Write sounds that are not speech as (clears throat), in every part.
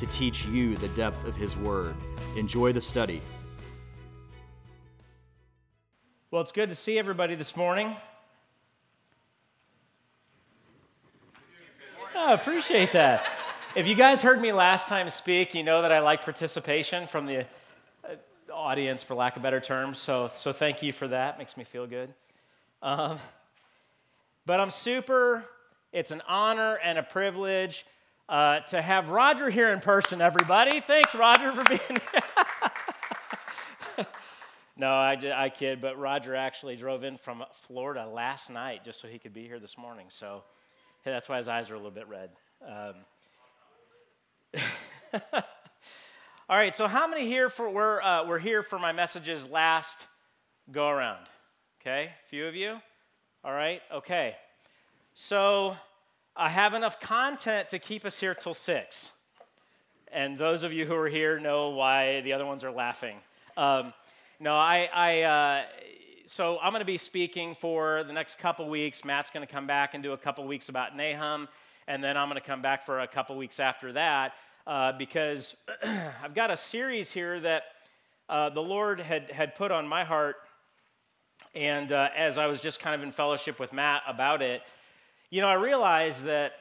to teach you the depth of his word. Enjoy the study. Well, it's good to see everybody this morning. Oh, appreciate that. If you guys heard me last time speak, you know that I like participation from the uh, audience, for lack of better terms. So, so thank you for that. Makes me feel good. Um, but I'm super, it's an honor and a privilege uh, to have Roger here in person, everybody. Thanks, Roger, for being here. (laughs) no, I, I kid, but Roger actually drove in from Florida last night just so he could be here this morning. So hey, that's why his eyes are a little bit red. Um, (laughs) all right, so how many here for were, uh, were here for my messages last go around? Okay, a few of you? All right, okay. So I have enough content to keep us here till six. And those of you who are here know why the other ones are laughing. Um, no, I, I uh, so I'm going to be speaking for the next couple weeks. Matt's going to come back and do a couple weeks about Nahum, and then I'm going to come back for a couple weeks after that uh, because (clears throat) I've got a series here that uh, the Lord had, had put on my heart. And uh, as I was just kind of in fellowship with Matt about it, you know, I realized that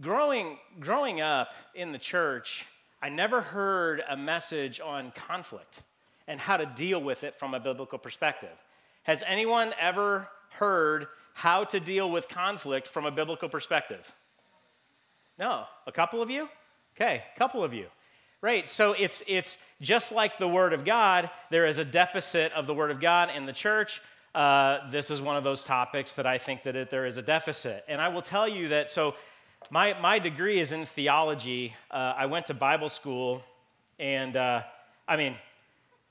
growing, growing up in the church, I never heard a message on conflict and how to deal with it from a biblical perspective. Has anyone ever heard how to deal with conflict from a biblical perspective? No. A couple of you? Okay, a couple of you. Right, so it's, it's just like the Word of God, there is a deficit of the Word of God in the church uh, this is one of those topics that I think that it, there is a deficit. And I will tell you that, so my, my degree is in theology. Uh, I went to Bible school, and uh, I mean,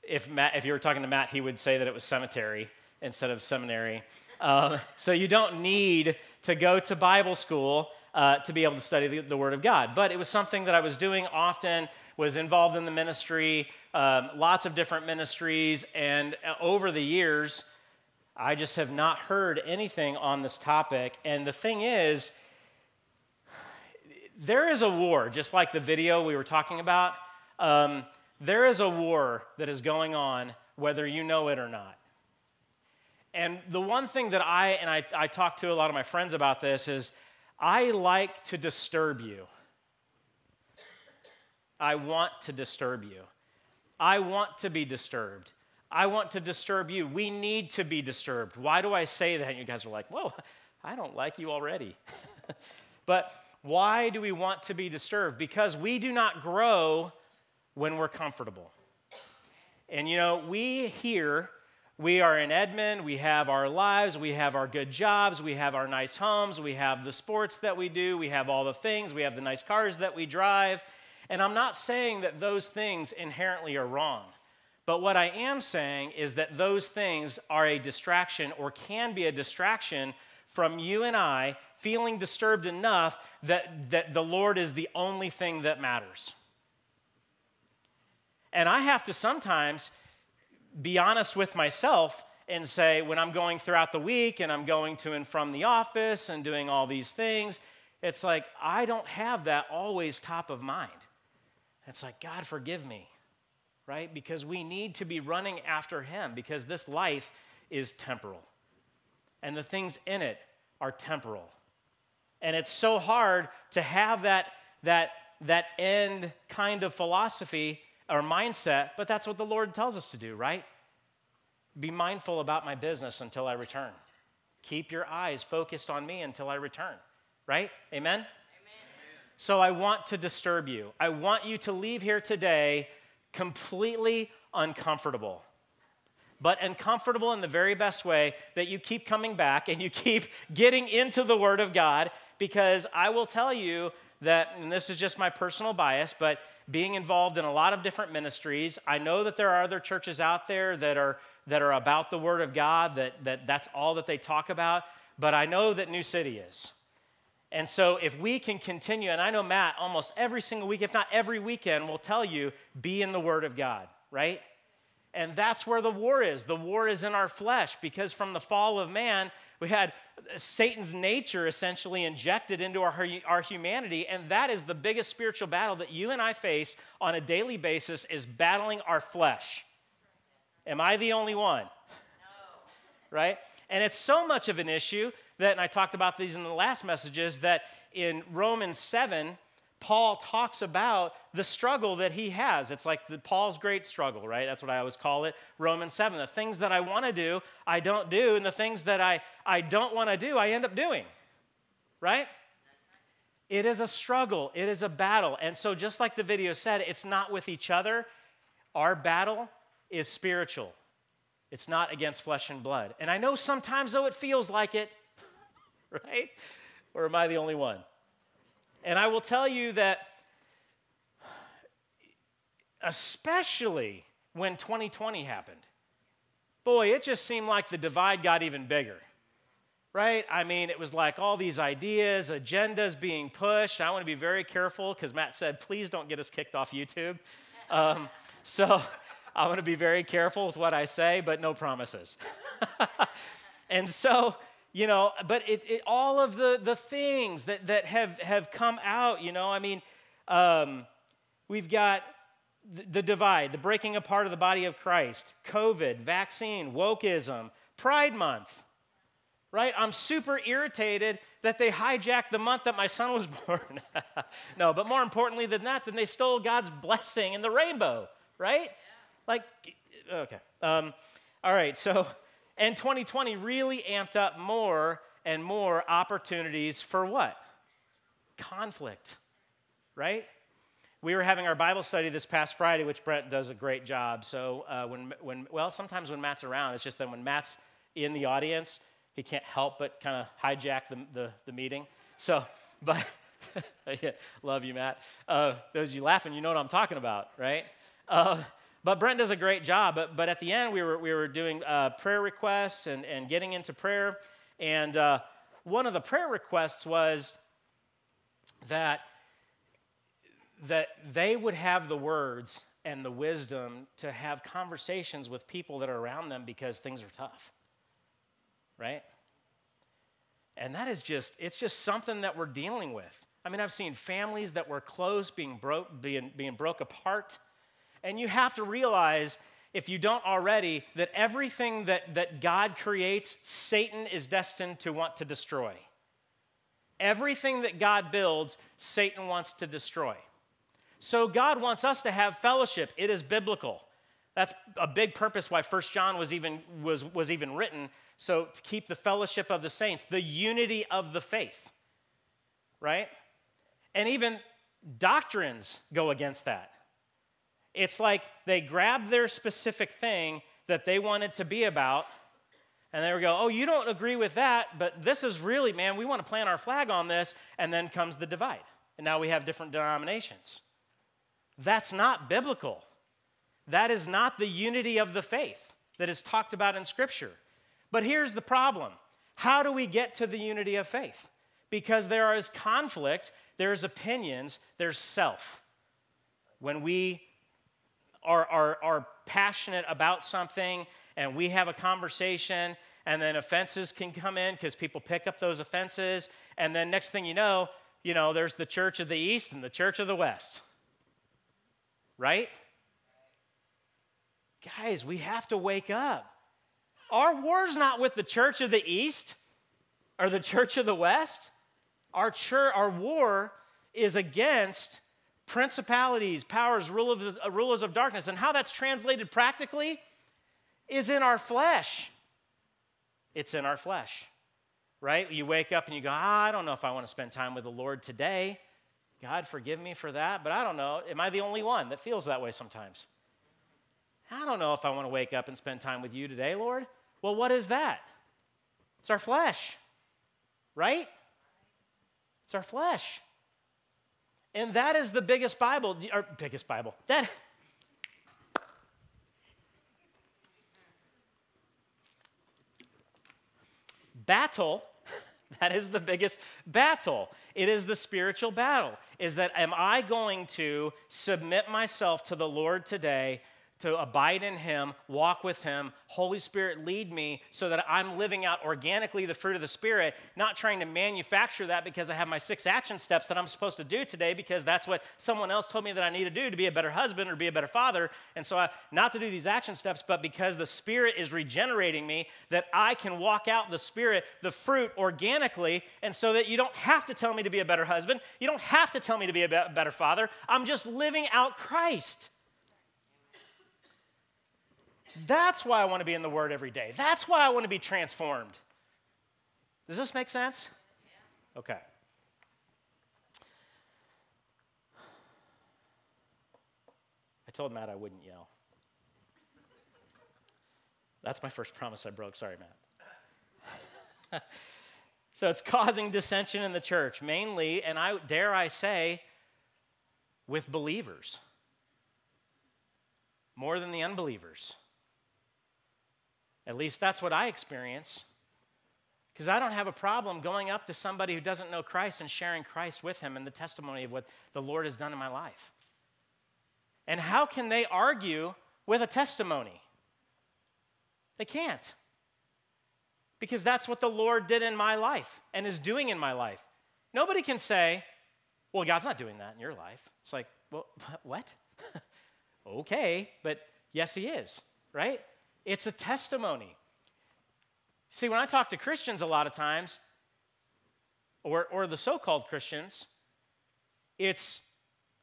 if, Matt, if you were talking to Matt, he would say that it was cemetery instead of seminary. Um, so you don't need to go to Bible school uh, to be able to study the, the, Word of God. But it was something that I was doing often, was involved in the ministry, um, lots of different ministries, and uh, over the years, I just have not heard anything on this topic. And the thing is, there is a war, just like the video we were talking about. Um, there is a war that is going on, whether you know it or not. And the one thing that I, and I, I talk to a lot of my friends about this, is I like to disturb you. I want to disturb you. I want to be disturbed. I want to disturb you. We need to be disturbed. Why do I say that? And you guys are like, whoa, I don't like you already. (laughs) but why do we want to be disturbed? Because we do not grow when we're comfortable. And you know, we here, we are in Edmond, we have our lives, we have our good jobs, we have our nice homes, we have the sports that we do, we have all the things, we have the nice cars that we drive. And I'm not saying that those things inherently are wrong. But what I am saying is that those things are a distraction or can be a distraction from you and I feeling disturbed enough that, that the Lord is the only thing that matters. And I have to sometimes be honest with myself and say, when I'm going throughout the week and I'm going to and from the office and doing all these things, it's like I don't have that always top of mind. It's like, God, forgive me right? Because we need to be running after Him because this life is temporal. And the things in it are temporal. And it's so hard to have that, that, that end kind of philosophy or mindset, but that's what the Lord tells us to do, right? Be mindful about my business until I return. Keep your eyes focused on me until I return, right? Amen? Amen? So I want to disturb you. I want you to leave here today completely uncomfortable. But uncomfortable in the very best way that you keep coming back and you keep (laughs) getting into the Word of God because I will tell you that, and this is just my personal bias, but being involved in a lot of different ministries, I know that there are other churches out there that are, that are about the Word of God, that, that that's all that they talk about, but I know that New City is. And so, if we can continue, and I know Matt almost every single week, if not every weekend, will tell you be in the Word of God, right? And that's where the war is. The war is in our flesh because from the fall of man, we had Satan's nature essentially injected into our, our humanity. And that is the biggest spiritual battle that you and I face on a daily basis is battling our flesh. Am I the only one? No. Right? And it's so much of an issue that, and I talked about these in the last messages, that in Romans 7, Paul talks about the struggle that he has. It's like the, Paul's great struggle, right? That's what I always call it. Romans 7. The things that I want to do, I don't do. And the things that I, I don't want to do, I end up doing, right? It is a struggle, it is a battle. And so, just like the video said, it's not with each other. Our battle is spiritual, it's not against flesh and blood. And I know sometimes, though, it feels like it, (laughs) right? Or am I the only one? And I will tell you that, especially when 2020 happened, boy, it just seemed like the divide got even bigger. Right? I mean, it was like all these ideas, agendas being pushed. I want to be very careful because Matt said, please don't get us kicked off YouTube. Um, so (laughs) I want to be very careful with what I say, but no promises. (laughs) and so you know, but it, it, all of the, the things that, that have, have come out, you know, I mean, um, we've got the, divide, the breaking apart of the body of Christ, COVID, vaccine, wokeism, Pride Month, right? I'm super irritated that they hijacked the month that my son was (laughs) born. no, but more importantly than that, then they stole God's blessing in the rainbow, right? Like, okay. Um, all right, so and 2020 really amped up more and more opportunities for what? Conflict, right? We were having our Bible study this past Friday, which Brent does a great job. So uh, when, when, well, sometimes when Matt's around, it's just that when Matt's in the audience, he can't help but kind of hijack the, the, the, meeting. So, (laughs) but (laughs) love you, Matt. Uh, those of you laughing, you know what I'm talking about, right? Uh, but Brent does a great job. But, but at the end, we were, we were doing uh, prayer requests and, and getting into prayer. And uh, one of the prayer requests was that, that they would have the words and the wisdom to have conversations with people that are around them because things are tough. Right? And that is just, it's just something that we're dealing with. I mean, I've seen families that were close being broke, being, being broke apart. And you have to realize, if you don't already, that everything that, that God creates, Satan is destined to want to destroy. Everything that God builds, Satan wants to destroy. So God wants us to have fellowship. It is biblical. That's a big purpose why First John was even, was, was even written. So to keep the fellowship of the saints, the unity of the faith, right? And even doctrines go against that. It's like they grabbed their specific thing that they wanted to be about, and they would go, Oh, you don't agree with that, but this is really, man, we want to plant our flag on this. And then comes the divide. And now we have different denominations. That's not biblical. That is not the unity of the faith that is talked about in Scripture. But here's the problem how do we get to the unity of faith? Because there is conflict, there's opinions, there's self. When we are, are, are passionate about something and we have a conversation and then offenses can come in because people pick up those offenses and then next thing you know you know there's the church of the east and the church of the west. Right? Guys we have to wake up. Our war's not with the church of the east or the church of the west. Our church our war is against principalities, powers, rulers, uh, rulers of darkness. And how that's translated practically is in our flesh. It's in our flesh, right? You wake up and you go, ah, I don't know if I want to spend time with the Lord today. God, forgive me for that, but I don't know. Am I the only one that feels that way sometimes? I don't know if I want to wake up and spend time with you today, Lord. Well, what is that? It's our flesh, right? It's our flesh. And that is the biggest Bible, or biggest Bible. That battle (laughs) that is the biggest battle. It is the spiritual battle. Is that am I going to submit myself to the Lord today to abide in Him, walk with Him. Holy Spirit, lead me so that I'm living out organically the fruit of the Spirit, not trying to manufacture that because I have my six action steps that I'm supposed to do today because that's what someone else told me that I need to do to be a better husband or be a better father. And so, I, not to do these action steps, but because the Spirit is regenerating me, that I can walk out the Spirit, the fruit organically, and so that you don't have to tell me to be a better husband. You don't have to tell me to be a better father. I'm just living out Christ. That's why I want to be in the Word every day. That's why I want to be transformed. Does this make sense? Okay. I told Matt I wouldn't yell. That's my first promise I broke. Sorry, Matt. (laughs) so it's causing dissension in the church, mainly, and I dare I say, with believers more than the unbelievers. At least that's what I experience. Because I don't have a problem going up to somebody who doesn't know Christ and sharing Christ with him and the testimony of what the Lord has done in my life. And how can they argue with a testimony? They can't. Because that's what the Lord did in my life and is doing in my life. Nobody can say, well, God's not doing that in your life. It's like, well, (laughs) what? (laughs) okay, but yes, He is, right? It's a testimony. See, when I talk to Christians a lot of times, or, or the so called Christians, it's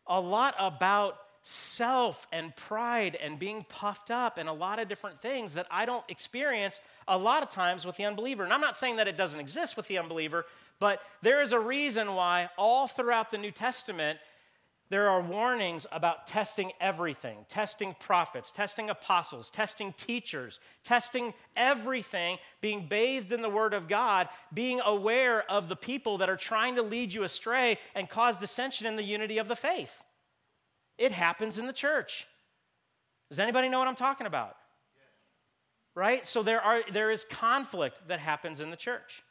a lot about self and pride and being puffed up and a lot of different things that I don't experience a lot of times with the unbeliever. And I'm not saying that it doesn't exist with the unbeliever, but there is a reason why all throughout the New Testament there are warnings about testing everything testing prophets, testing apostles, testing teachers, testing everything, being bathed in the Word of God, being aware of the people that are trying to lead you astray and cause dissension in the unity of the faith. It happens in the church. Does anybody know what I'm talking about? Right? So there, are, there is conflict that happens in the church.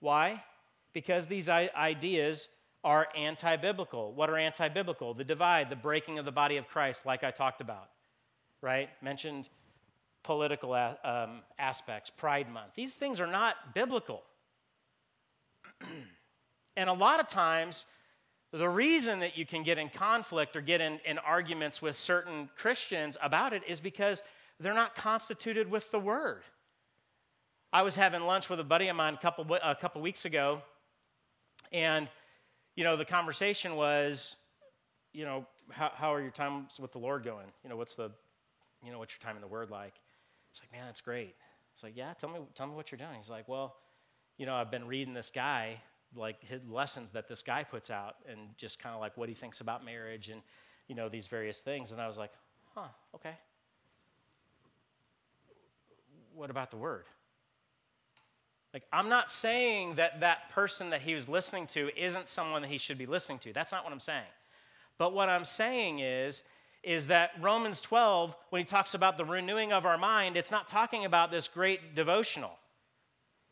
Why? Because these ideas are anti biblical. What are anti biblical? The divide, the breaking of the body of Christ, like I talked about, right? Mentioned political um, aspects, Pride Month. These things are not biblical. (clears throat) and a lot of times, the reason that you can get in conflict or get in, in arguments with certain Christians about it is because they're not constituted with the word. I was having lunch with a buddy of mine a couple, a couple weeks ago, and you know, the conversation was, you know, how, how are your times with the Lord going? You know, what's the, you know, what's your time in the Word like? It's like, man, that's great. It's like, yeah, tell me, tell me what you're doing. He's like, well, you know, I've been reading this guy, like his lessons that this guy puts out, and just kind of like what he thinks about marriage and, you know, these various things. And I was like, huh, okay. What about the Word? Like, I'm not saying that that person that he was listening to isn't someone that he should be listening to. That's not what I'm saying. But what I'm saying is, is that Romans 12, when he talks about the renewing of our mind, it's not talking about this great devotional.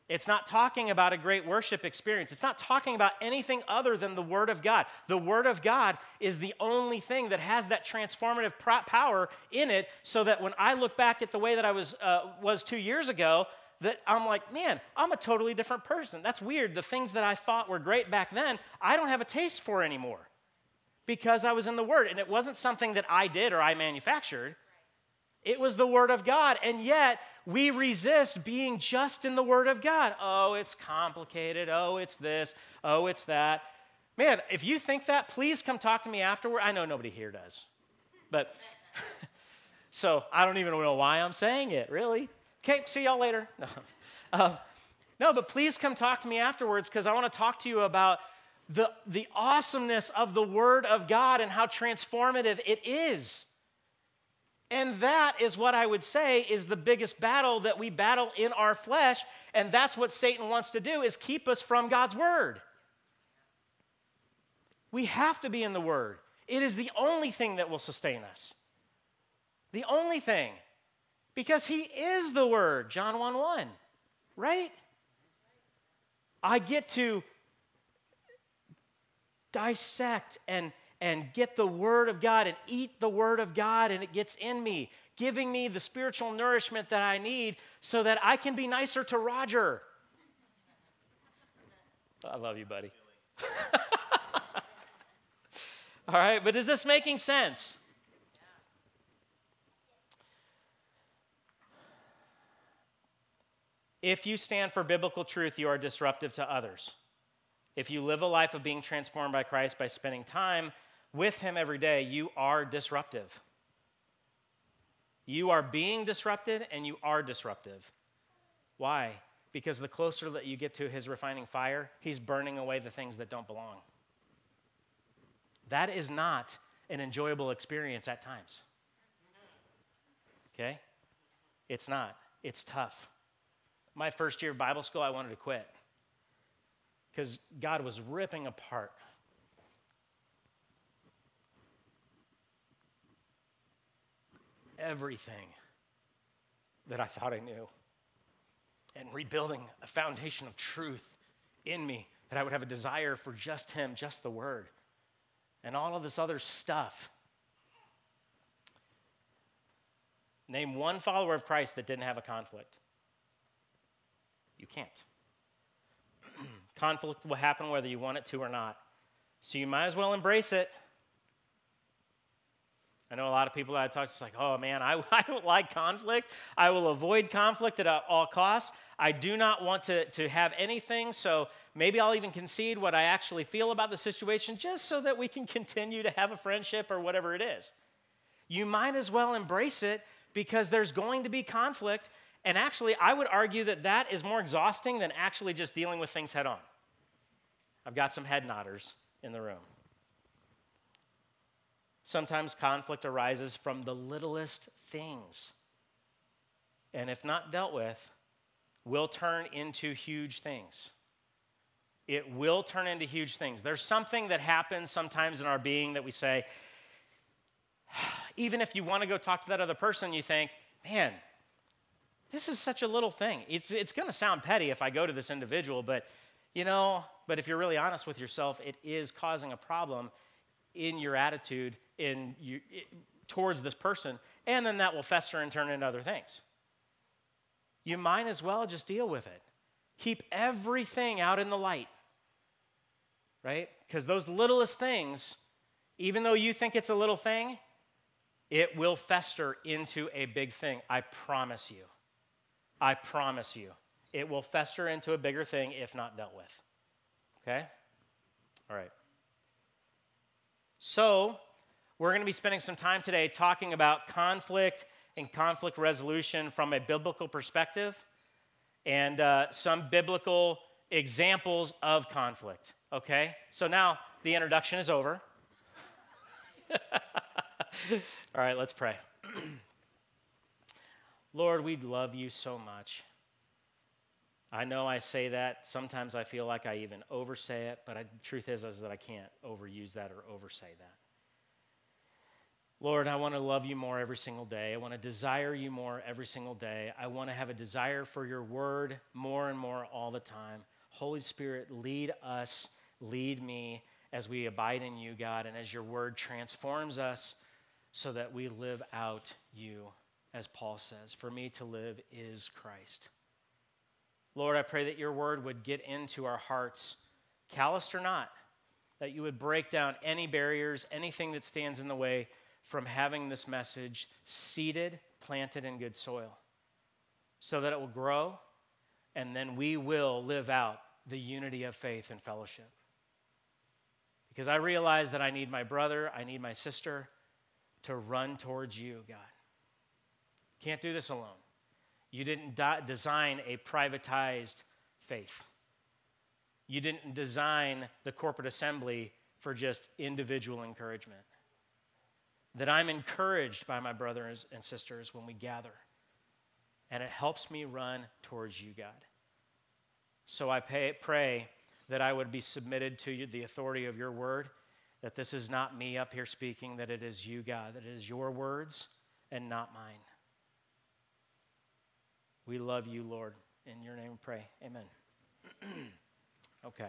It's not talking about a great worship experience. It's not talking about anything other than the Word of God. The Word of God is the only thing that has that transformative power in it, so that when I look back at the way that I was, uh, was two years ago, that I'm like, man, I'm a totally different person. That's weird. The things that I thought were great back then, I don't have a taste for anymore because I was in the Word. And it wasn't something that I did or I manufactured, it was the Word of God. And yet, we resist being just in the Word of God. Oh, it's complicated. Oh, it's this. Oh, it's that. Man, if you think that, please come talk to me afterward. I know nobody here does. But (laughs) so I don't even know why I'm saying it, really. Okay, see y'all later. (laughs) No, uh, no but please come talk to me afterwards because I want to talk to you about the, the awesomeness of the Word of God and how transformative it is. And that is what I would say is the biggest battle that we battle in our flesh. And that's what Satan wants to do is keep us from God's word. We have to be in the Word. It is the only thing that will sustain us. The only thing. Because He is the Word, John 1 1, right? I get to dissect and, and get the Word of God and eat the Word of God, and it gets in me, giving me the spiritual nourishment that I need so that I can be nicer to Roger. I love you, buddy. (laughs) All right, but is this making sense? If you stand for biblical truth, you are disruptive to others. If you live a life of being transformed by Christ by spending time with Him every day, you are disruptive. You are being disrupted and you are disruptive. Why? Because the closer that you get to His refining fire, He's burning away the things that don't belong. That is not an enjoyable experience at times. Okay? It's not. It's tough. My first year of Bible school, I wanted to quit because God was ripping apart everything that I thought I knew and rebuilding a foundation of truth in me that I would have a desire for just Him, just the Word and all of this other stuff. Name one follower of Christ that didn't have a conflict. You can't. (clears throat) conflict will happen whether you want it to or not. So you might as well embrace it. I know a lot of people that I talk to, it's like, oh man, I, (laughs) I don't like conflict. I will avoid conflict at all costs. I do not want to, to have anything, so maybe I'll even concede what I actually feel about the situation just so that we can (laughs) continue to have a friendship or whatever it is. You might as well embrace it because there's going to be conflict. And actually, I would argue that that is more exhausting than actually just dealing with things head on. I've got some head nodders in the room. Sometimes conflict arises from the littlest things. And if not dealt with, will turn into huge things. It will turn into huge things. There's something that happens sometimes in our being that we say, (sighs) even if you want to go talk to that other person, you think, man, this is such a little thing. It's, it's going to sound petty if I go to this individual, but you know, but if you're really honest with yourself, it is causing a problem in your attitude in you, it, towards this person, and then that will fester and turn into other things. You might as well just deal with it. Keep everything out in the light, right? Because those littlest things, even though you think it's a little thing, it will fester into a big thing. I promise you. I promise you. It will fester into a bigger thing if not dealt with. Okay? All right. So, we're going to be spending some time today talking about conflict and conflict resolution from a biblical perspective and uh, some biblical examples of conflict. Okay? So now the introduction is over. (laughs) All right, let's pray. (clears throat) Lord, we love you so much. I know I say that. Sometimes I feel like I even oversay it, but I, the truth is, is that I can't overuse that or oversay that. Lord, I want to love you more every single day. I want to desire you more every single day. I want to have a desire for your word more and more all the time. Holy Spirit, lead us, lead me as we abide in you, God, and as your word transforms us so that we live out you, as Paul says. For me to live is Christ. Lord, I pray that your word would get into our hearts, calloused or not, that you would break down any barriers, anything that stands in the way from having this message seeded, planted in good soil, so that it will grow, and then we will live out the unity of faith and fellowship. Because I realize that I need my brother, I need my sister to run towards you, God. Can't do this alone. You didn't di- design a privatized faith. You didn't design the corporate assembly for just individual encouragement that I'm encouraged by my brothers and sisters when we gather. And it helps me run towards you, God. So I pay, pray that I would be submitted to you, the authority of your word that this is not me up here speaking, that it is you, God, that it is your words and not mine. We love you, Lord. In your name we pray. Amen. (clears throat) okay.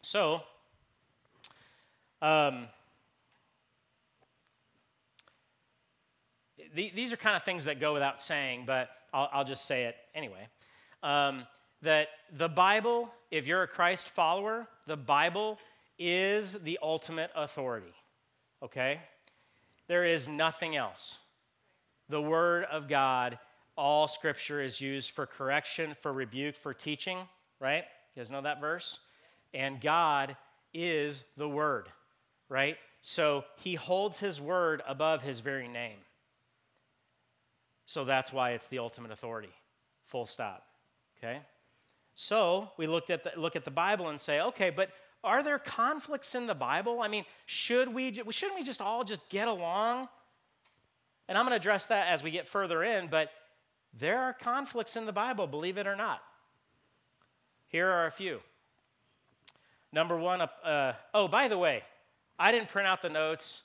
So, um, these are kind of things that go without saying, but I'll, I'll just say it anyway. Um, that the Bible, if you're a Christ follower, the Bible is the ultimate authority. Okay? There is nothing else. The Word of God, all Scripture is used for correction, for rebuke, for teaching, right? You guys know that verse? And God is the Word, right? So he holds his Word above his very name. So that's why it's the ultimate authority. Full stop. Okay? So we looked at the, look at the Bible and say, okay, but are there conflicts in the Bible? I mean, should we, shouldn't we just all just get along? And I'm going to address that as we get further in, but there are conflicts in the Bible, believe it or not. Here are a few. Number one, uh, oh, by the way, I didn't print out the notes.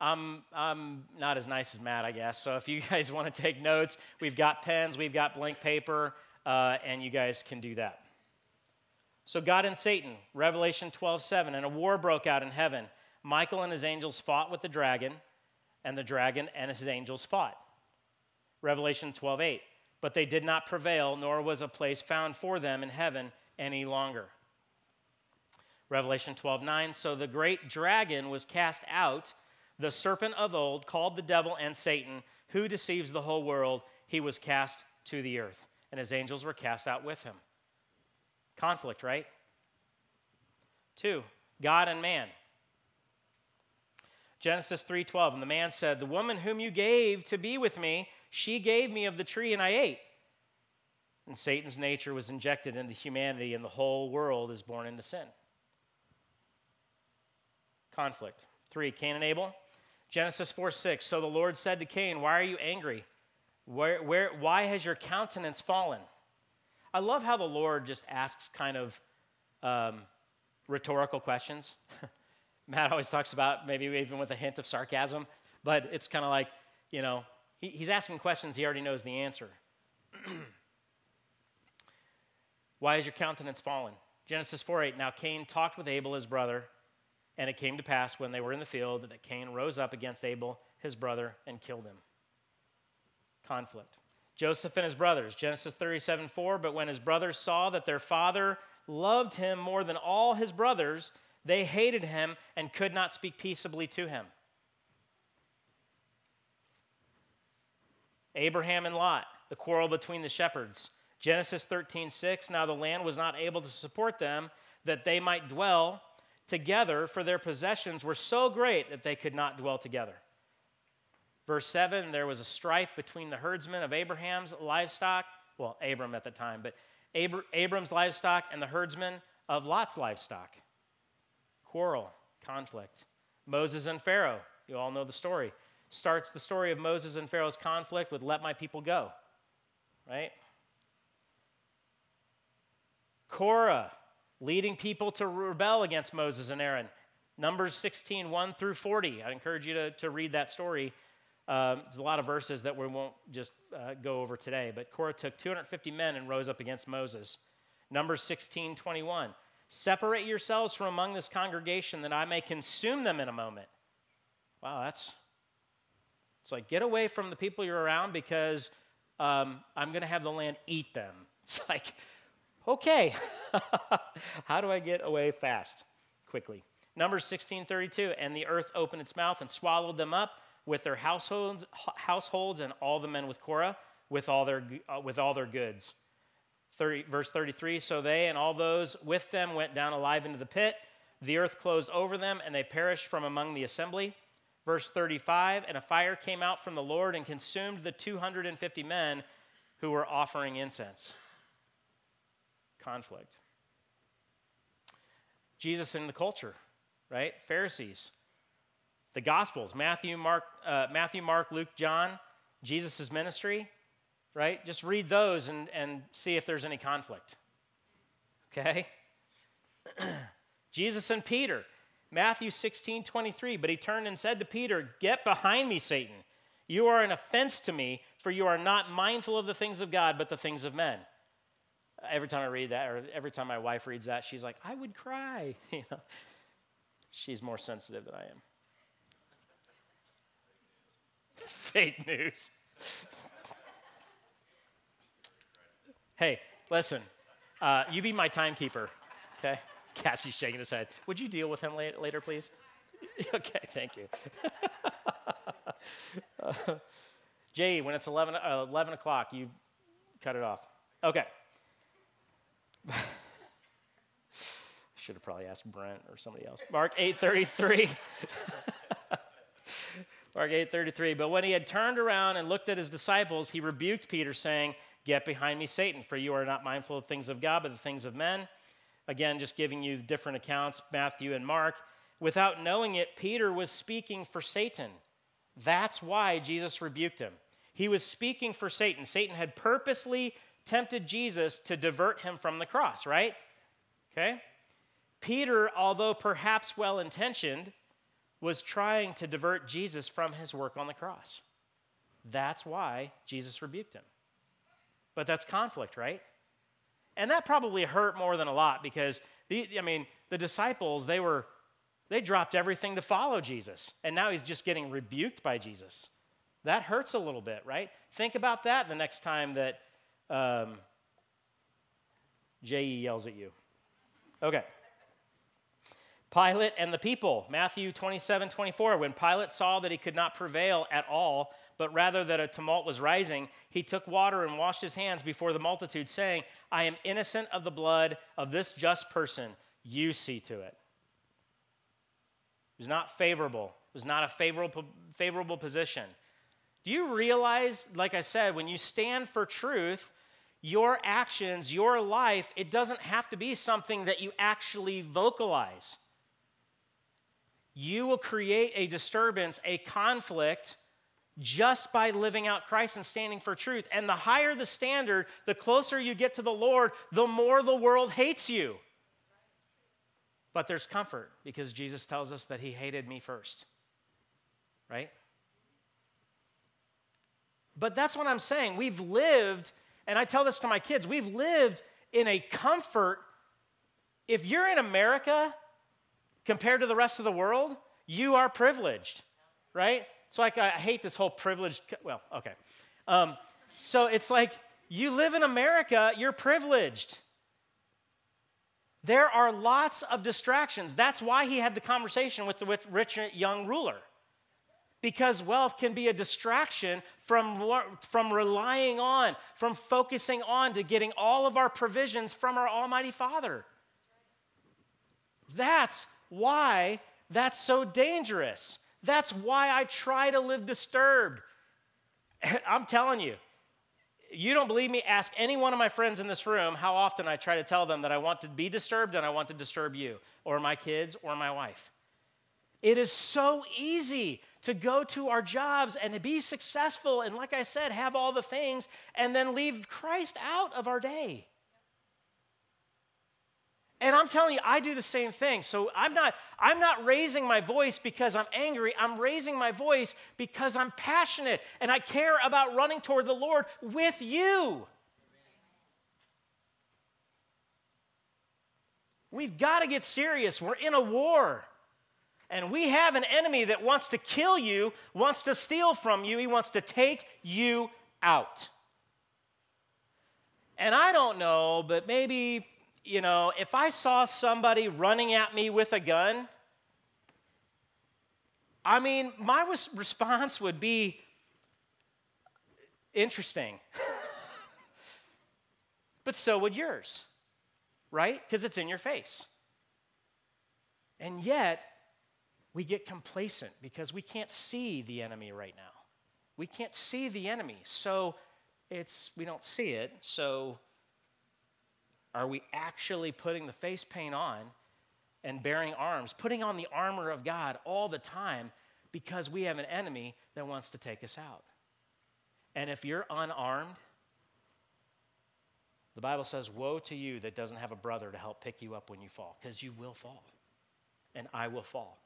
I'm, I'm not as nice as Matt, I guess. So if you (laughs) guys want to take notes, we've got pens, we've got blank paper, uh, and you guys can do that. So God and Satan, Revelation 12 7, and a war broke out in heaven. Michael and his angels fought with the dragon, and the dragon and his angels fought. Revelation 12 8. But they did not prevail, nor was a place found for them in heaven any longer. Revelation 12 9. So the great dragon was cast out the serpent of old, called the devil and Satan, who deceives the whole world, he was cast to the earth, and his angels were cast out with him. Conflict, right? Two, God and man. Genesis 3:12 and the man said, "The woman whom you gave to be with me, she gave me of the tree and I ate." And Satan's nature was injected into humanity and the whole world is born into sin. Conflict. 3 Cain and Abel. Genesis 4 6. So the Lord said to Cain, Why are you angry? Where, where, why has your countenance fallen? I love how the Lord just asks kind of um, rhetorical questions. (laughs) Matt always talks about maybe even with a hint of sarcasm, but it's kind of like, you know, he, he's asking questions he already knows the answer. (clears throat) Why has your countenance fallen? Genesis 4 8. Now Cain talked with Abel, his brother, and it came to pass when they were in the field that Cain rose up against Abel, his brother, and killed him. Conflict. Joseph and his brothers, Genesis 37 4. But when his brothers saw that their father loved him more than all his brothers, they hated him and could not speak peaceably to him. Abraham and Lot, the quarrel between the shepherds. Genesis 13 6. Now the land was not able to support them, that they might dwell together, for their possessions were so great that they could not dwell together. Verse 7 there was a strife between the herdsmen of Abraham's livestock, well, Abram at the time, but Abr- Abram's livestock and the herdsmen of Lot's livestock. Quarrel, conflict. Moses and Pharaoh, you all know the story. Starts the story of Moses and Pharaoh's conflict with let my people go, right? Korah, leading people to rebel against Moses and Aaron. Numbers 16, 1 through 40. I encourage you to, to read that story. Um, there's a lot of verses that we won't just uh, go over today, but Korah took 250 men and rose up against Moses. Numbers 16, 21. Separate yourselves from among this congregation that I may consume them in a moment. Wow, that's, it's like get away from the people you're around because um, I'm going to have the land eat them. (laughs) It's like, okay, (laughs) how do I get away fast, quickly? Numbers 16:32, and the earth opened its mouth and swallowed them up with their households, households and all the men with Korah, with all their, uh, with all their goods. 30, verse 33, so they and all those with them went down alive into the pit. The earth closed over them, and they perished from among the assembly. Verse 35, and a fire came out from the Lord and consumed the 250 men who were offering incense conflict. Jesus in the culture, right? Pharisees. The Gospels, Matthew, Mark, uh, Matthew, Mark, Luke, John, Jesus' ministry, right? Just read those and, and see if there's any conflict. Okay? (clears throat) Jesus and Peter, Matthew 16, 23. But he turned and said to Peter, Get behind me, Satan. You are an offense to me, for you are not mindful of the things of God, but the things of men. Every time I read that, or every time my wife reads that, she's like, I would cry. (laughs) You know, she's more sensitive than I am. (laughs) Fake news. Hey, listen, uh, you be my timekeeper, okay? (laughs) Cassie's shaking his head. Would you deal with him later, please? (laughs) okay, thank you. uh, (laughs) Jay, when it's 11, uh, 11 o'clock, you cut it off. Okay. Should have probably asked Brent or somebody else. Mark 8:33. Mark 8:33. But when he had turned around and looked at his disciples, he rebuked Peter, saying, "Get behind me, Satan, for you are not mindful of things of God, but the things of men." Again, just giving you different accounts, Matthew and Mark. Without knowing it, Peter was speaking for Satan. That's why Jesus rebuked him. He was speaking for Satan. Satan had purposely tempted Jesus to divert him from the cross, right? Okay? Peter, although perhaps well intentioned, was trying to divert Jesus from his work on the cross. That's why Jesus rebuked him. But that's conflict, right? And that probably hurt more than a lot because the, I mean, the disciples, they were they dropped everything to follow Jesus. And now he's just getting rebuked by Jesus. That hurts a little bit, right? Think about that the next time that um, J.E. yells at you. Okay. Pilate and the people, Matthew 27 24. When Pilate saw that he could not prevail at all, but rather that a tumult was rising, he took water and washed his hands before the multitude, saying, I am innocent of the blood of this just person. You see to it. It was not favorable, it was not a favorable, favorable position. Do you realize, like I said, when you stand for truth, your actions, your life, it doesn't have to be something that you actually vocalize. You will create a disturbance, a conflict, just by living out Christ and standing for truth. And the higher the standard, the closer you get to the Lord, the more the world hates you. But there's comfort because Jesus tells us that he hated me first. Right? But that's what I'm saying. We've lived and I tell this to my kids we've lived in a comfort. If you're in America compared to the rest of the world, you are privileged, right? So like, I hate this whole privileged, well, okay. Um, so it's like you live in America, you're privileged. There are lots of distractions. That's why he had the conversation with the rich young ruler because wealth can be a distraction from, from relying on, from focusing on to getting all of our provisions from our Almighty Father. That's why that's so dangerous. That's why I try to live disturbed. (laughs) I'm telling you, you don't believe me? Ask any one of my friends in this room how often I try to tell them that I want to be disturbed and I want to disturb you, or my kids, or my wife. It is so easy to go to our jobs and to be successful and, like I said, have all the things and then leave Christ out of our day. And I'm telling you, I do the same thing. So I'm not, I'm not raising my voice because I'm angry. I'm raising my voice because I'm passionate and I care about running toward the Lord with you. We've got to get serious. We're in a war. And we have an enemy that wants to kill you, wants to steal from you, he wants to take you out. And I don't know, but maybe, you know, if I saw somebody running at me with a gun, I mean, my response would be interesting. (laughs) but so would yours, right? Because it's in your face. And yet, we get complacent because we can't see the enemy right now. We can't see the enemy. So it's we don't see it. So are we actually putting the face paint on and bearing arms, putting on the armor of God all the time because we have an enemy that wants to take us out? And if you're unarmed, The Bible says, Woe to you that doesn't have a brother to help pick you up when you fall, because you will fall, and I will fall.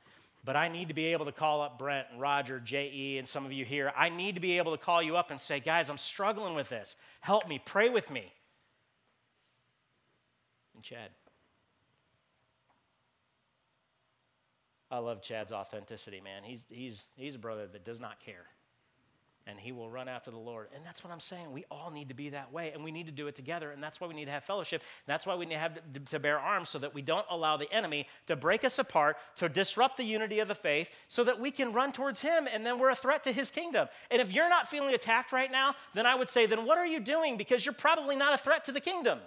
But I need to be able to call up Brent and Roger, J.E., and some of you here. I need to be able to call you up and say, Guys, I'm struggling with this. Help me, pray with me. Chad. I love Chad's authenticity, man. He's, he's, he's a brother that does not care and he will run after the Lord. And that's what I'm saying. We all need to be that way, and we need to do it together. And that's why we need to have fellowship. That's why we need to have to bear arms so that we don't allow the enemy to break us apart, to disrupt the unity of the faith, so that we can run towards him and then we're a threat to his kingdom. And if you're not feeling attacked right now, then I would say, then what are you doing? Because you're probably not a threat to the kingdom.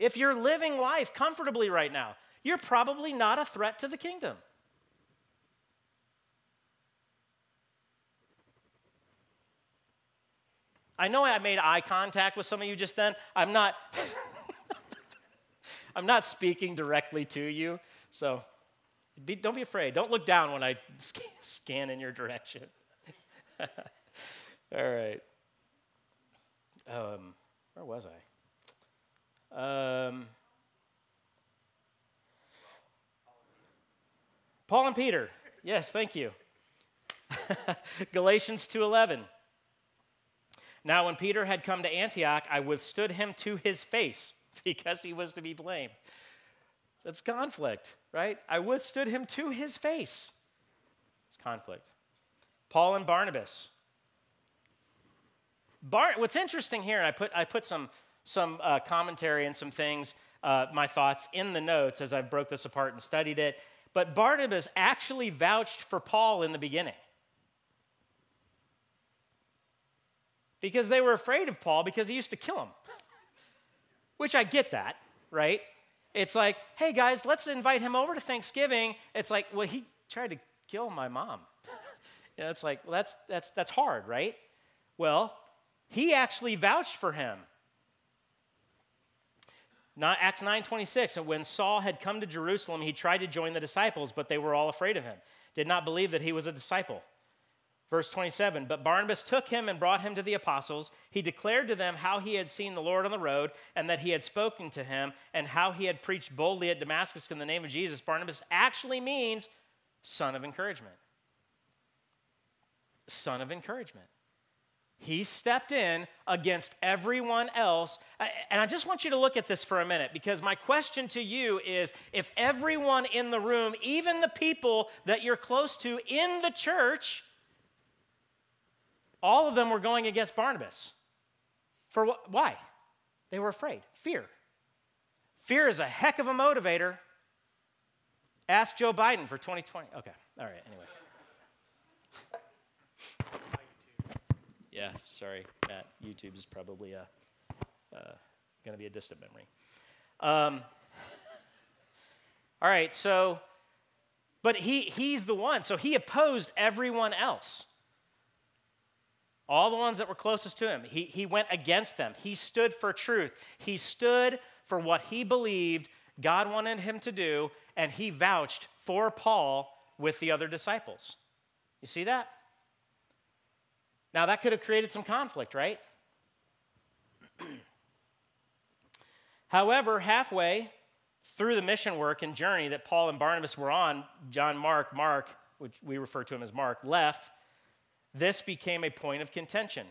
If you're living life comfortably right now, you're probably not a threat to the kingdom. I know I made eye contact with some of you just then. I'm not (laughs) I'm not speaking directly to you. So be, don't be afraid. Don't look down when I (laughs) scan in your direction. (laughs) All right. Um, where was I? Um, Paul and Peter. Yes, thank you. (laughs) Galatians 2:11. Now, when Peter had come to Antioch, I withstood him to his face (laughs) because he was to be blamed. That's conflict, right? I withstood him to his face. It's conflict. Paul and Barnabas. Bar- What's interesting here, I put, I put some, some uh, commentary and some things, uh, my thoughts in the notes as I broke this apart and studied it. But Barnabas actually vouched for Paul in the beginning. because they were afraid of Paul because he used to kill them. Which I get that, right? It's like, hey guys, let's invite him over to Thanksgiving. It's like, well, he tried to kill my mom. (laughs) you know, it's like, well, that's, that's, that's hard, right? Well, he actually vouched for him. Not Acts 9:26, and when Saul had come to Jerusalem, he tried to join the disciples, but they were all afraid of him. Did not believe that he was a disciple. Verse 27 But Barnabas took him and brought him to the apostles. He declared to them how he had seen the Lord on the road and that he had spoken to him and how he had preached boldly at Damascus in the name of Jesus. Barnabas actually means son of encouragement. Son of encouragement. He stepped in against everyone else. And I just want you to look at this for a minute because my question to you is if everyone in the room, even the people that you're close to in the church, all of them were going against Barnabas. For wh- why? They were afraid. Fear. Fear is a heck of a motivator. Ask Joe Biden for 2020. Okay, all right, anyway. Yeah, sorry, Matt. YouTube is probably uh, uh, going to be a distant memory. Um, all right, so, but he, he's the one. So he opposed everyone else all the ones that were closest to him. He, he went against them. He stood for truth. He stood for what he believed God wanted him to do, and he vouched for Paul with the other disciples. You see that? Now, that could have created some conflict, right? (clears throat) However, halfway through the mission work and journey that Paul and Barnabas were on, John Mark, Mark, which we refer to him as Mark, left this became a point of contention.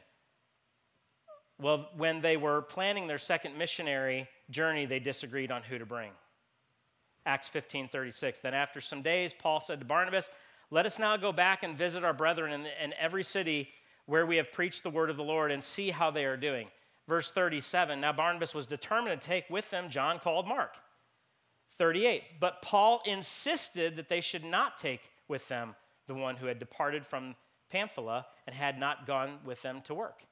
Well, when they were planning their second missionary journey, they disagreed on who to bring. Acts 15 36. Then, after some days, Paul said to Barnabas, Let us now go back and visit our brethren in, in every city where we have preached the word of the Lord and see how they are doing. Verse 37 Now Barnabas was determined to take with them John called Mark. 38. But Paul insisted that they should not take with them the one who had departed from Pamphylia and had not gone with them to work.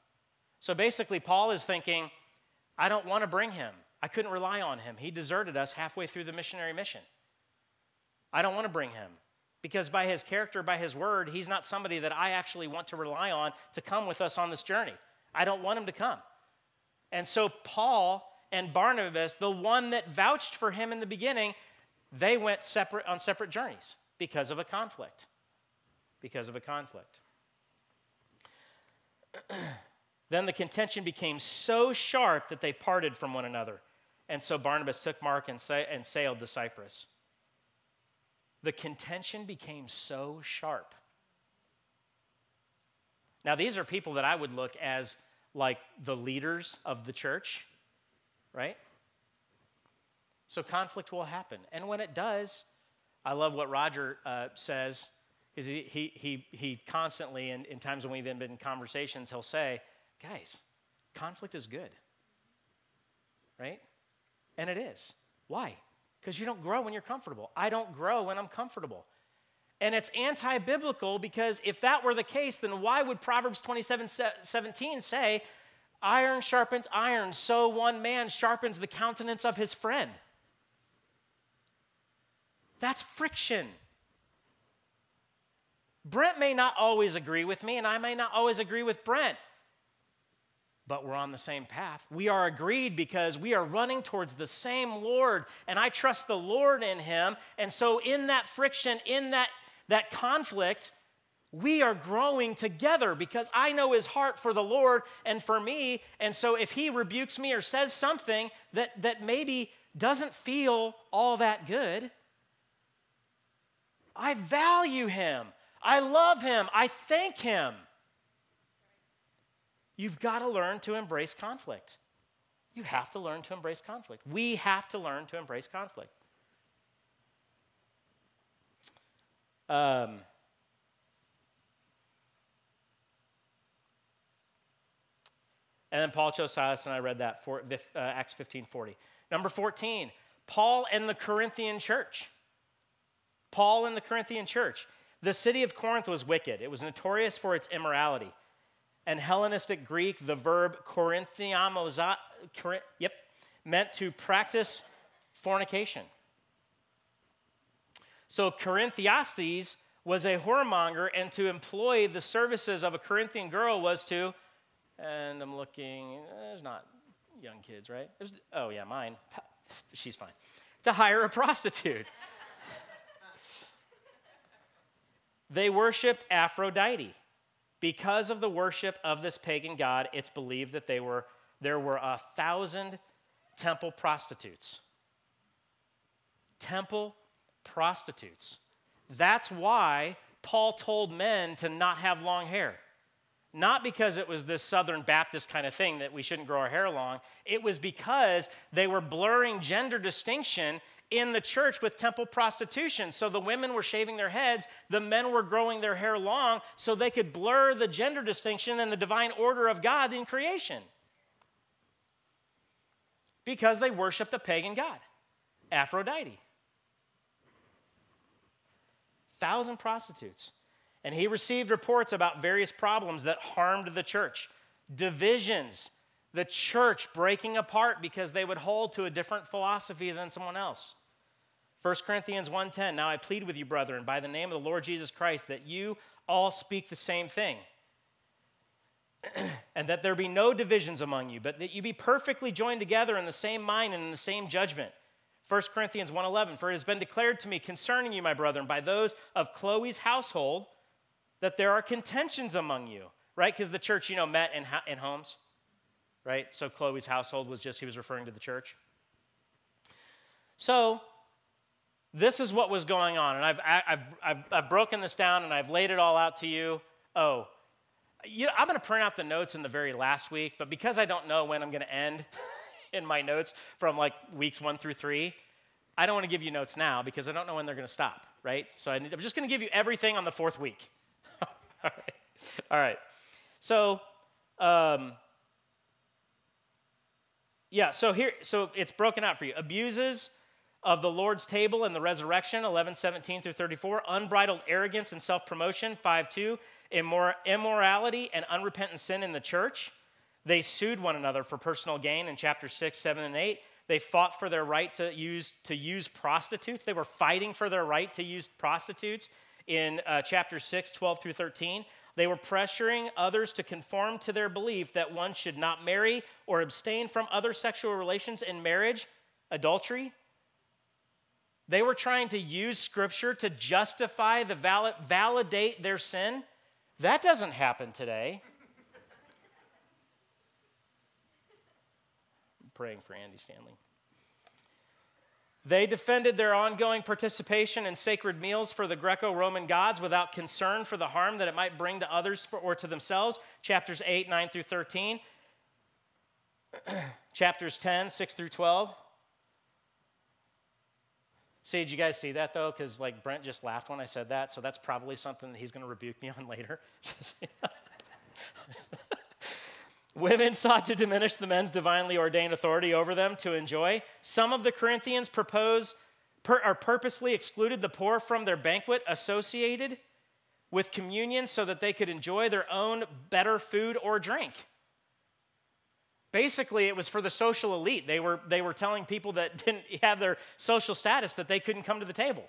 So basically, Paul is thinking, I don't want to bring him. I couldn't rely on him. He deserted us halfway through the missionary mission. I don't want to bring him because by his character, by his word, he's not somebody that I actually want to rely on to come with us on this journey. I don't want him to come. And so, Paul and Barnabas, the one that vouched for him in the beginning, they went separate on separate journeys because of a conflict. Because of a conflict. (clears throat) Then the contention became so sharp that they parted from one another. And so Barnabas took Mark and, sa- and sailed to Cyprus. The contention became so sharp. Now, these are people that I would look as like the leaders of the church, right? So conflict will happen. And when it does, I love what Roger uh, says, because he, he, he, he constantly, in, in times when we've been in conversations, he'll say, guys, conflict is good, right? And it is. Why? Because you don't grow when you're comfortable. I don't grow when I'm comfortable. And it's anti biblical because if that were the case, then why would Proverbs 27 17 say, Iron sharpens iron, so one man sharpens the countenance of his friend? That's friction. Brent may not always agree with me, and I may not always agree with Brent, but we're on the same path. We are agreed because we are running towards the same Lord, and I trust the Lord in Him. And so, in that friction, in that, that conflict, we are growing together because I know His heart for the Lord and for me. And so, if He rebukes me or says something that, that maybe doesn't feel all that good, I value Him. I love Him. I thank Him. You've got to learn to embrace conflict. You have to learn to embrace conflict. We have to learn to embrace conflict. Um, and then Paul chose Silas, and I read that for uh, Acts 15 40. Number 14, Paul and the Corinthian church. Paul and the Corinthian church. The city of Corinth was wicked, it was notorious for its immorality and Hellenistic Greek, the verb korinthiamoza, uh, yep, meant to practice fornication. So Corinthiastes was a whoremonger, and to employ the services of a Corinthian girl was to, and I'm looking, there's not young kids, right? Was, oh, yeah, mine. (laughs) She's fine. To hire a prostitute. (laughs) they worshiped Aphrodite. Because of the worship of this pagan god, it's believed that they were, there were a thousand temple prostitutes. Temple prostitutes. That's why Paul told men to not have long hair. Not because it was this Southern Baptist kind of thing that we shouldn't grow our hair long. It was because they were blurring gender distinction in the church with temple prostitution. So the women were shaving their heads, the men were growing their hair long so they could blur the gender distinction and the divine order of God in creation. Because they worshiped a pagan god, Aphrodite. Thousand prostitutes. And he received reports about various problems that harmed the church, divisions, the church breaking apart because they would hold to a different philosophy than someone else. 1 Corinthians 1:10 Now I plead with you brethren by the name of the Lord Jesus Christ that you all speak the same thing (clears throat) and that there be no divisions among you but that you be perfectly joined together in the same mind and in the same judgment. 1 Corinthians 1:11 For it has been declared to me concerning you my brethren by those of Chloe's household that there are contentions among you, right? Because the church, you know, met in, in homes, right? So Chloe's household was just, he was referring to the church. So this is what was going on. And I've, I've, I've, I've broken this down and I've laid it all out to you. Oh, you know, I'm going to print out the notes in the very last week, but because I don't know when I'm going to end (laughs) in my notes from like weeks one through three, I don't want to give you notes now because I don't know when they're going to stop, right? So I am just going to give you everything on the fourth week. (laughs) all, right. all right. So, um, yeah, so here, so it's broken out for you. Abuses, of the Lord's table and the resurrection, 11, 17 through 34, unbridled arrogance and self promotion, 5, 2, immor- immorality and unrepentant sin in the church. They sued one another for personal gain in chapter 6, 7, and 8. They fought for their right to use, to use prostitutes. They were fighting for their right to use prostitutes in uh, chapter 6, 12 through 13. They were pressuring others to conform to their belief that one should not marry or abstain from other sexual relations in marriage, adultery. They were trying to use scripture to justify the valid, validate their sin. That doesn't happen today. I'm praying for Andy Stanley. They defended their ongoing participation in sacred meals for the Greco Roman gods without concern for the harm that it might bring to others or to themselves. Chapters 8, 9 through 13. (clears throat) Chapters 10, 6 through 12. See, did you guys see that though? Because like Brent just laughed when I said that, so that's probably something that he's going to rebuke me on (laughs) later. (laughs) Women sought to diminish the men's divinely ordained authority over them to enjoy. Some of the Corinthians propose per, or purposely excluded the poor from their banquet associated with communion so that they could enjoy their own better food or drink. Basically, it was for the social elite. They were, they were telling people that (laughs) didn't have their social status that they couldn't come to the table.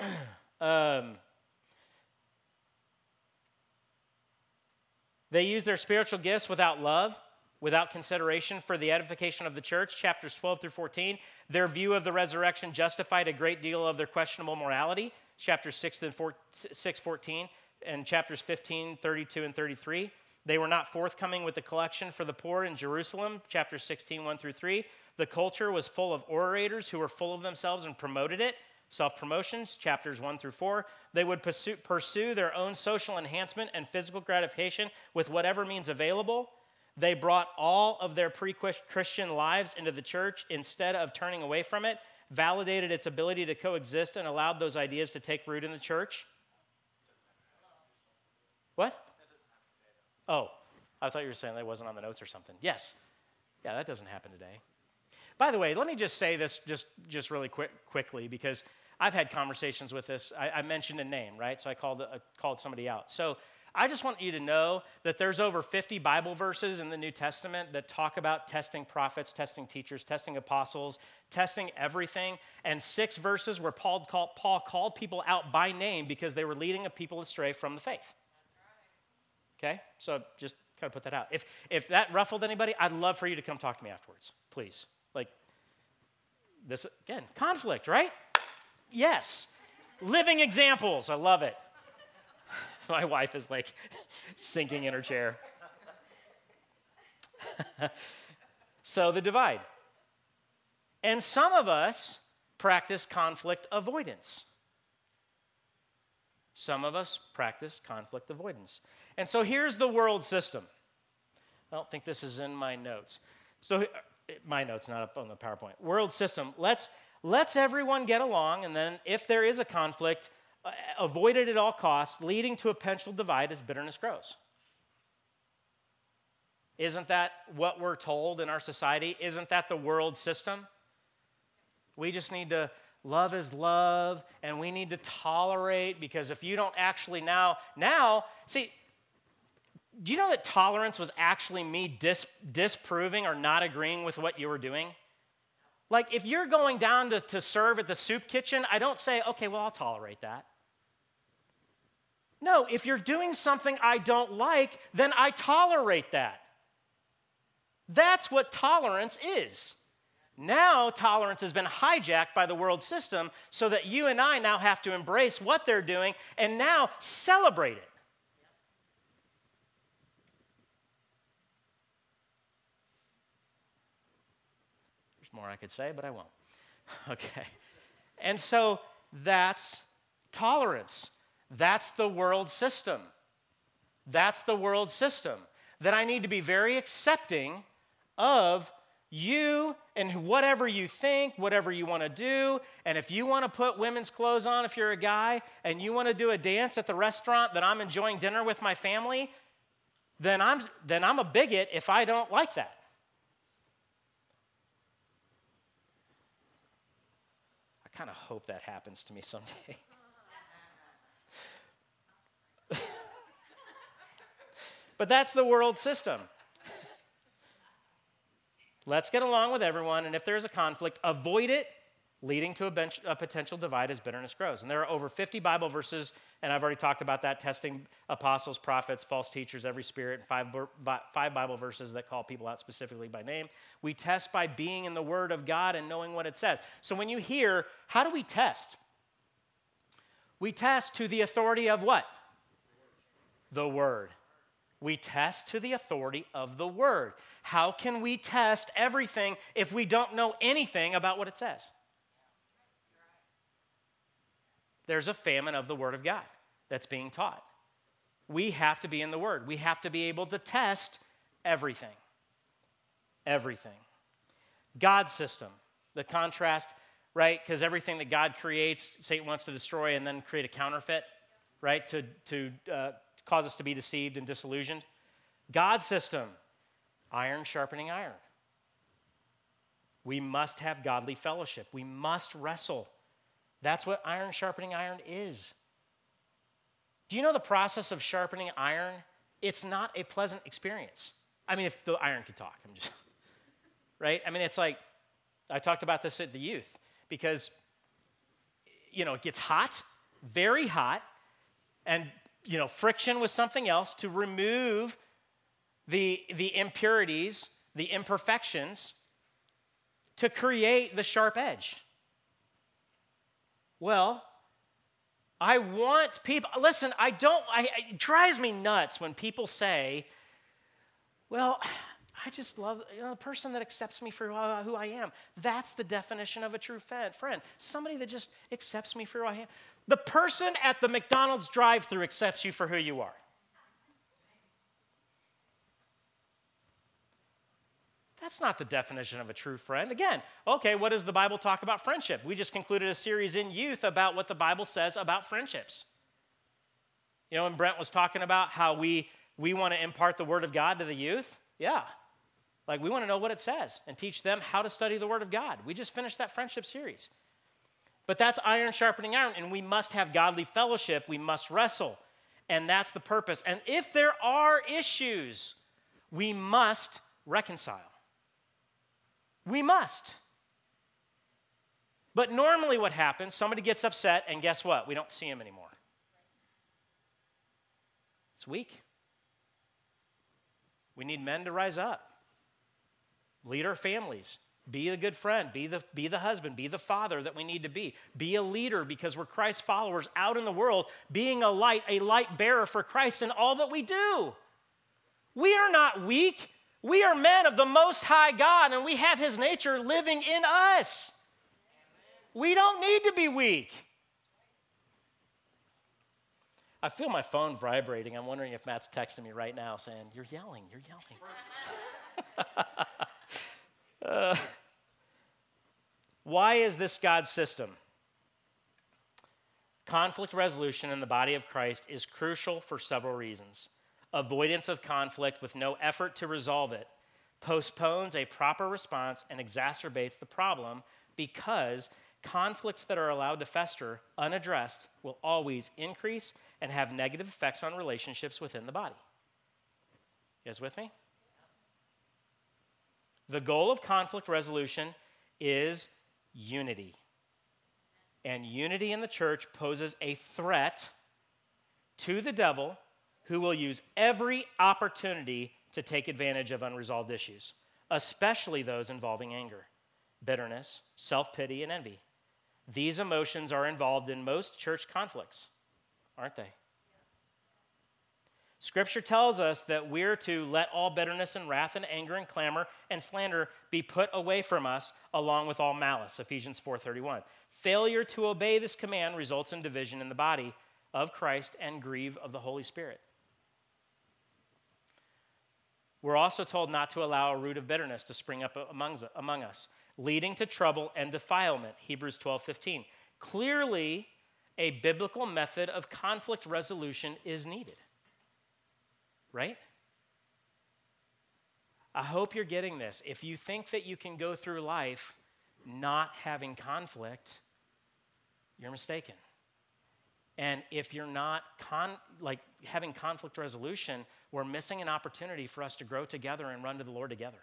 (clears throat) um, They use their spiritual gifts without love, without consideration for the edification of the church. Chapters 12 through 14. Their view of the resurrection justified a great deal of their questionable morality. Chapters 6 and 4, 6, 14 and chapters 15, 32, and 33. They were not forthcoming with the collection for the poor in Jerusalem, chapters 16, 1 through 3. The culture was full of orators who were full of themselves and promoted it self promotions, chapters 1 through 4. They would pursue, pursue their own social enhancement and physical gratification with whatever means available. They brought all of their pre Christian lives into the church instead of turning away from it, validated its ability to coexist, and allowed those ideas to take root in the church. What? Oh, I thought you were saying that wasn't on the notes or something. Yes. Yeah, that doesn't happen today. By the way, let me just say this just, just really quick, quickly because I've had conversations with this. I, I mentioned a name, right? So I called, uh, called somebody out. So I just want you to know that there's over 50 Bible verses in the New Testament that talk about testing prophets, testing teachers, testing apostles, testing everything, and six verses where Paul called, Paul called people out by name because they were leading a people astray from the faith. Okay? So just kind of put that out. If, if that ruffled anybody, I'd love for you to come talk to me afterwards, please. Like, this, again, conflict, right? Yes. Living examples. I love it. (laughs) My wife is like sinking in her chair. (laughs) so, the divide. And some of us practice conflict avoidance. Some of us practice conflict avoidance. And so here's the world system. I don't think this is in my notes. So, my notes, not up on the PowerPoint. World system. Let's let's everyone get along, and then if there is a conflict, uh, avoid it at all costs, leading to a potential divide as bitterness grows. Isn't that what we're told in our society? Isn't that the world system? We just need to love is love and we need to tolerate because if you don't actually now now see do you know that tolerance was actually me dis- disproving or not agreeing with what you were doing like, if you're going down to, to serve at the soup kitchen, I don't say, okay, well, I'll tolerate that. No, if you're doing something I don't like, then I tolerate that. That's what tolerance is. Now, tolerance has been hijacked by the world system so that you and I now have to embrace what they're doing and now celebrate it. More I could say, but I won't. (laughs) Okay. And so that's tolerance. That's the world system. That's the world system. That I need to be very accepting of you and whatever you think, whatever you want to do. And if you want to put women's clothes on, if you're a guy, and you want to do a dance at the restaurant that I'm enjoying dinner with my family, then I'm, then I'm a bigot if I don't like that. Kind of hope that happens to me someday. (laughs) but that's the world system. Let's get along with everyone, and if there's a conflict, avoid it leading to a, bench, a, potential divide as bitterness grows. And there are over 50 Bible verses, and I've already talked about that testing apostles, prophets, false teachers, every spirit, and five, five Bible verses that call people out specifically by name. We test by being in the Word of God and knowing what it says. So when you hear, how do we test? We test to the authority of what? The Word. We test to the authority of the word. How can we test everything if we don't know anything about what it says? There's a famine of the word of God that's being taught. We have to be in the word. We have to be able to test everything. Everything. God's system, the contrast, right? Because everything that God creates, Satan wants to destroy and then create a counterfeit, right? To, to uh, cause us to be deceived and disillusioned. God's system, iron sharpening iron. We must have godly fellowship. We must wrestle. That's what iron sharpening iron is. Do you know the process of sharpening iron? It's not a pleasant experience. I mean, if the iron could talk, I'm just, (laughs) right? I mean, it's like, I talked about this at the youth because, you know, it gets hot, very hot, and, you know, friction with something else to remove the, the impurities, the imperfections, to create the sharp edge. Well, I want people, listen, I don't, I, it drives me nuts when people say, well, I just love you know, a person that accepts me for who uh, I am. That's the definition of a true friend. Somebody that just accepts me for who I am. The person at the McDonald's drive through accepts you for who you are. That's not the definition of a true friend. Again, okay, what does the Bible talk about friendship? We just concluded a series in youth about what the Bible says about friendships. You know, and Brent was talking about how we we want to impart the word of God to the youth. Yeah. Like we want to know what it says and teach them how to study the word of God. We just finished that friendship series. But that's iron sharpening iron, and we must have godly fellowship. We must wrestle. And that's the purpose. And if there are issues, we must reconcile. We must. But normally, what happens, somebody gets upset, and guess what? We don't see him anymore. It's weak. We need men to rise up, lead our families, be a good friend, be the, be the husband, be the father that we need to be. Be a leader because we're Christ followers out in the world, being a light, a light bearer for Christ in all that we do. We are not weak. We are men of the Most High God, and we have His nature living in us. We don't need to be weak. I feel my phone vibrating. I'm wondering if Matt's texting me right now saying, You're yelling, you're yelling. uh, (laughs) why is this God's system? Conflict resolution in the body of Christ is crucial for several reasons avoidance of conflict with no effort to resolve it postpones a proper response and exacerbates the problem because conflicts that are allowed to fester unaddressed will always increase and have negative effects on relationships within the body. You guys with me? The goal of conflict resolution is unity. And unity in the church poses a threat to the devil who will use every opportunity to take advantage of unresolved issues, especially those involving anger, bitterness, self pity, and envy. These emotions are involved in most church conflicts, aren't they? Scripture tells us that we're to let all bitterness and wrath and anger and clamor and slander be put away from us along with all malice Ephesians 4:31. Failure to obey this command results in division in the body of Christ and grieve of the Holy Spirit. We're also told not to allow a root of bitterness to spring up among, us, leading to trouble and defilement. Hebrews 12 15. Clearly, a biblical method of conflict resolution is needed. Right? I hope you're getting this. If you think that you can go through life not having conflict, you're mistaken. And if you're not con- like having conflict resolution, we're missing an opportunity for us to grow together and run to the Lord together.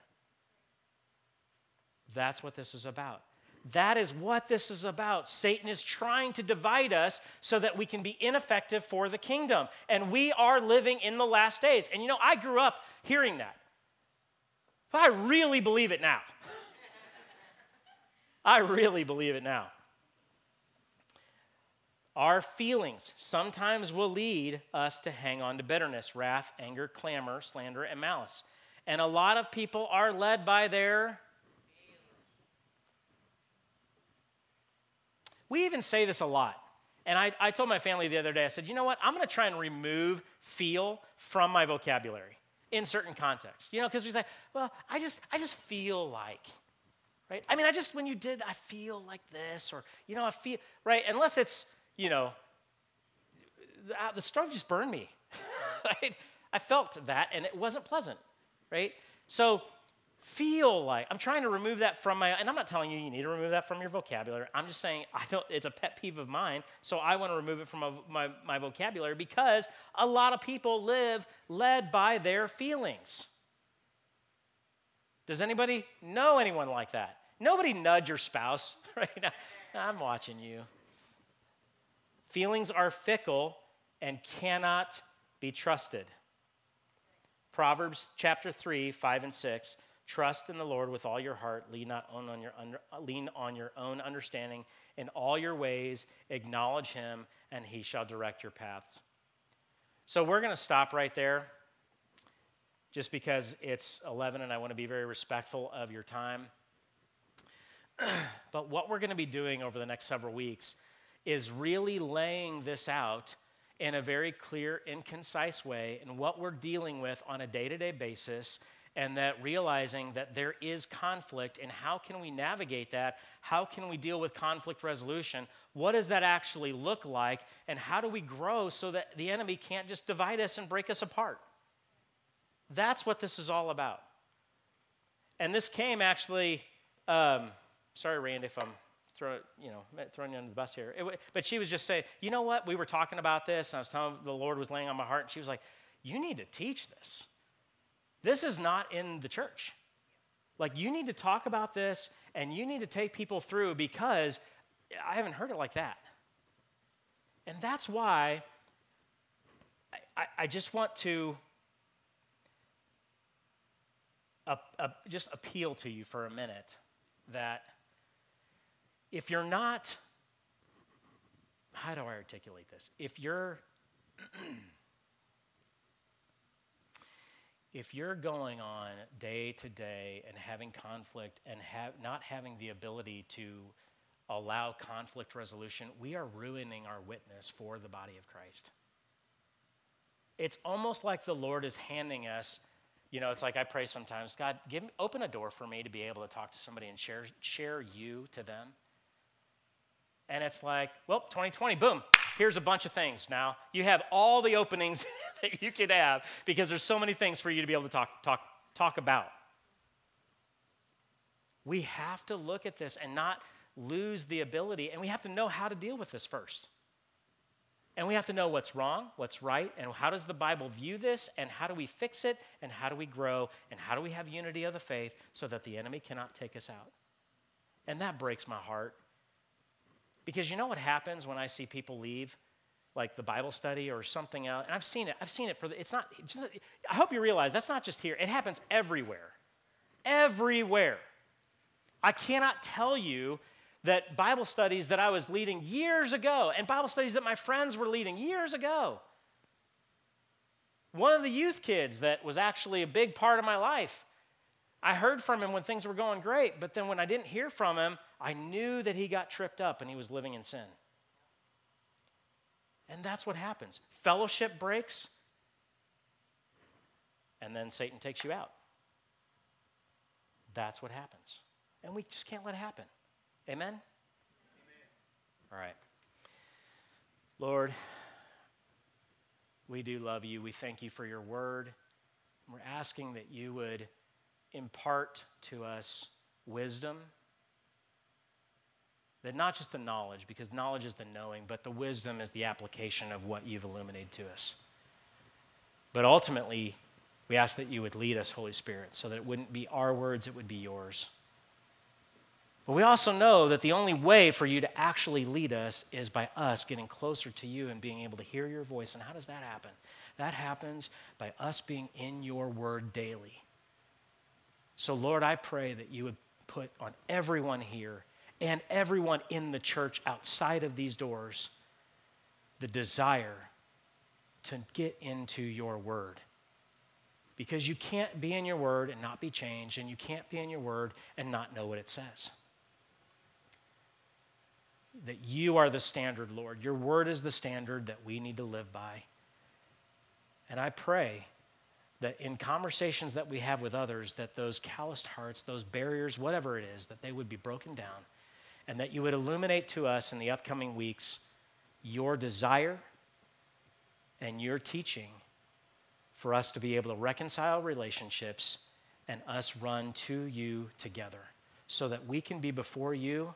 That's what this is about. That is what this is about. Satan is trying to divide us so that we can be ineffective for the kingdom. And we are living in the last days. And you know, I grew up hearing that. But I really believe it now. (laughs) I really believe it now. Our feelings sometimes will lead us to hang on to bitterness, wrath, anger, clamor, slander, and malice. And a lot of people are led by their. We even say this a lot. And I, I told my family the other day, I said, you know what? I'm going to try and remove feel from my vocabulary in certain contexts. You know, because we say, well, I just, I just feel like, right? I mean, I just, when you did, I feel like this, or, you know, I feel, right? Unless it's, you know, the, uh, the stove just burned me, (laughs) right? I felt that, and it wasn't pleasant, right? So feel like i'm trying to remove that from my and i'm not telling you you need to remove that from your vocabulary. I'm just saying i don't it's a pet peeve of mine so i want to remove it from my, my, my vocabulary because a lot of people live led by their feelings. Does anybody know anyone like that? Nobody nudge your spouse (laughs) right? Now i'm watching you feelings are fickle and cannot be trusted proverbs chapter 3 5 and 6 Trust in the Lord with all your heart. Lean not on, your under, uh, lean on your own understanding. In all your ways, acknowledge Him, and He shall direct your paths. So we're going to stop right there, just because it's 11, and I want to be very respectful of your time. (clears throat) but what we're going to be doing over the next several weeks is really laying this out in a very clear and concise way, and what we're dealing with on a day to day basis and that realizing that there is conflict and how can we navigate that? How can we deal with conflict resolution? What does that actually look like? And how do we grow so that the enemy can't just divide us and break us apart? That's what this is all about. And this came actually, um, sorry, Randy, if I'm throwing, you know, throwing you under the bus here. It, but she was just saying, you know what? We were talking about this, and I was telling the Lord was laying on my heart, and she was like, you need to teach this. This is not in the church. Like, you need to talk about this and you need to take people through because I haven't heard it like that. And that's why I, I just want to uh, uh, just appeal to you for a minute that if you're not, how do I articulate this? If you're (clears throat) if you're going on day to day and having conflict and have, not having the ability to allow conflict resolution, we are ruining our witness for the body of Christ. It's almost like the Lord is handing us, you know, it's like I pray sometimes, God, give open a door for me to be able to talk to somebody and share, share you to them. And it's like, well, 2020, boom, here's a bunch of things now. You have all the openings (laughs) that you could have because there's so many things for you to be able to talk, talk, talk about. We have to look at this and not lose the ability, and we have to know how to deal with this first. And we have to know what's wrong, what's right, and how does the Bible view this, and how do we fix it, and how do we grow, and how do we have unity of the faith so that the enemy cannot take us out. And that breaks my heart. Because you know what happens when I see people leave like the Bible study or something else. And I've seen it. I've seen it for the, it's not, I hope you realize that's not just here. It happens everywhere. Everywhere. I cannot tell you that Bible studies that I was leading years ago and Bible studies that my friends were leading years ago. One of the youth kids that was actually a big part of my life, I heard from him when things were going great, but then when I didn't hear from him, I knew that he got tripped up and he was living in sin. And that's what happens. Fellowship breaks, and then Satan takes you out. That's what happens. And we just can't let it happen. Amen? Amen. All right. Lord, we do love you. We thank you for your word. We're asking that you would impart to us wisdom that not just the knowledge, because knowledge is the knowing, but the wisdom is the application of what you've illuminated to us. But ultimately, we ask that you would lead us, Holy Spirit, so that it wouldn't be our words, it would be yours. But we also know that the only way for you to actually lead us is by us getting closer to you and being able to hear your voice. And how does that happen? That happens by us being in your word daily. So, Lord, I pray that you would put on everyone here and everyone in the church outside of these doors the desire to get into your word. Because you can't be in your word and not be changed, and you can't be in your word and not know what it says. That you are the standard, Lord. Your word is the standard that we need to live by. And I pray that in conversations that we have with others, that those calloused hearts, those barriers, whatever it is, that they would be broken down, and that you would illuminate to us in the upcoming weeks your desire and your teaching for us to be able to reconcile relationships and us run to you together so that we can be before you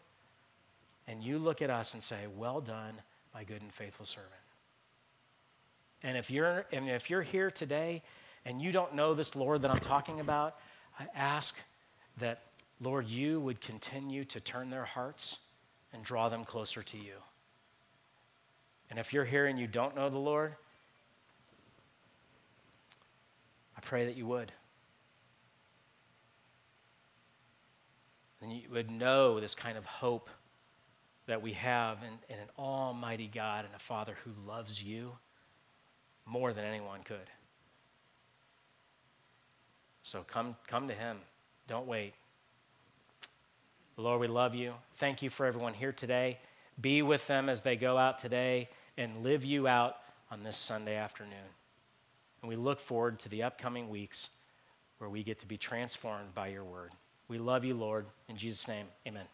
and you look at us and say, Well done, my good and faithful servant. And if you're, and if you're here today and you don't know this Lord that I'm talking about, I ask that, Lord, you would continue to turn their hearts and draw them closer to you. And if you're here and you don't know the Lord, I pray that you would. And you would know this kind of hope that we have in, in an almighty God and a Father who loves you more than anyone could. So come, come to Him. Don't wait. Lord, we love you. Thank you for everyone here today. Be with them as they go out today and live you out on this Sunday afternoon. And we look forward to the upcoming weeks where we get to be transformed by your word. We love you, Lord. In Jesus' name, amen.